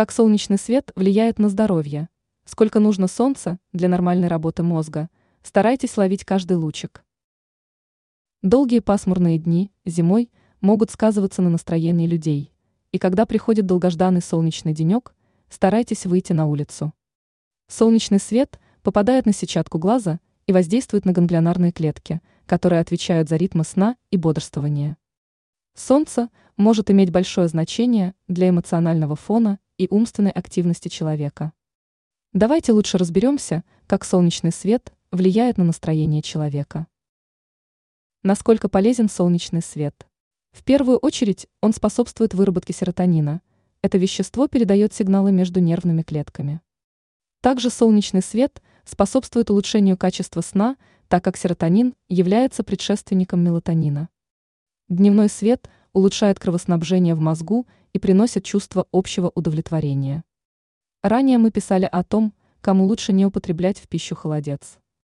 Как солнечный свет влияет на здоровье? Сколько нужно солнца для нормальной работы мозга? Старайтесь ловить каждый лучик. Долгие пасмурные дни зимой могут сказываться на настроении людей. И когда приходит долгожданный солнечный денек, старайтесь выйти на улицу. Солнечный свет попадает на сетчатку глаза и воздействует на ганглионарные клетки, которые отвечают за ритмы сна и бодрствования. Солнце может иметь большое значение для эмоционального фона и умственной активности человека. Давайте лучше разберемся, как солнечный свет влияет на настроение человека. Насколько полезен солнечный свет? В первую очередь он способствует выработке серотонина. Это вещество передает сигналы между нервными клетками. Также солнечный свет способствует улучшению качества сна, так как серотонин является предшественником мелатонина. Дневной свет улучшает кровоснабжение в мозгу и приносит чувство общего удовлетворения. Ранее мы писали о том, кому лучше не употреблять в пищу холодец.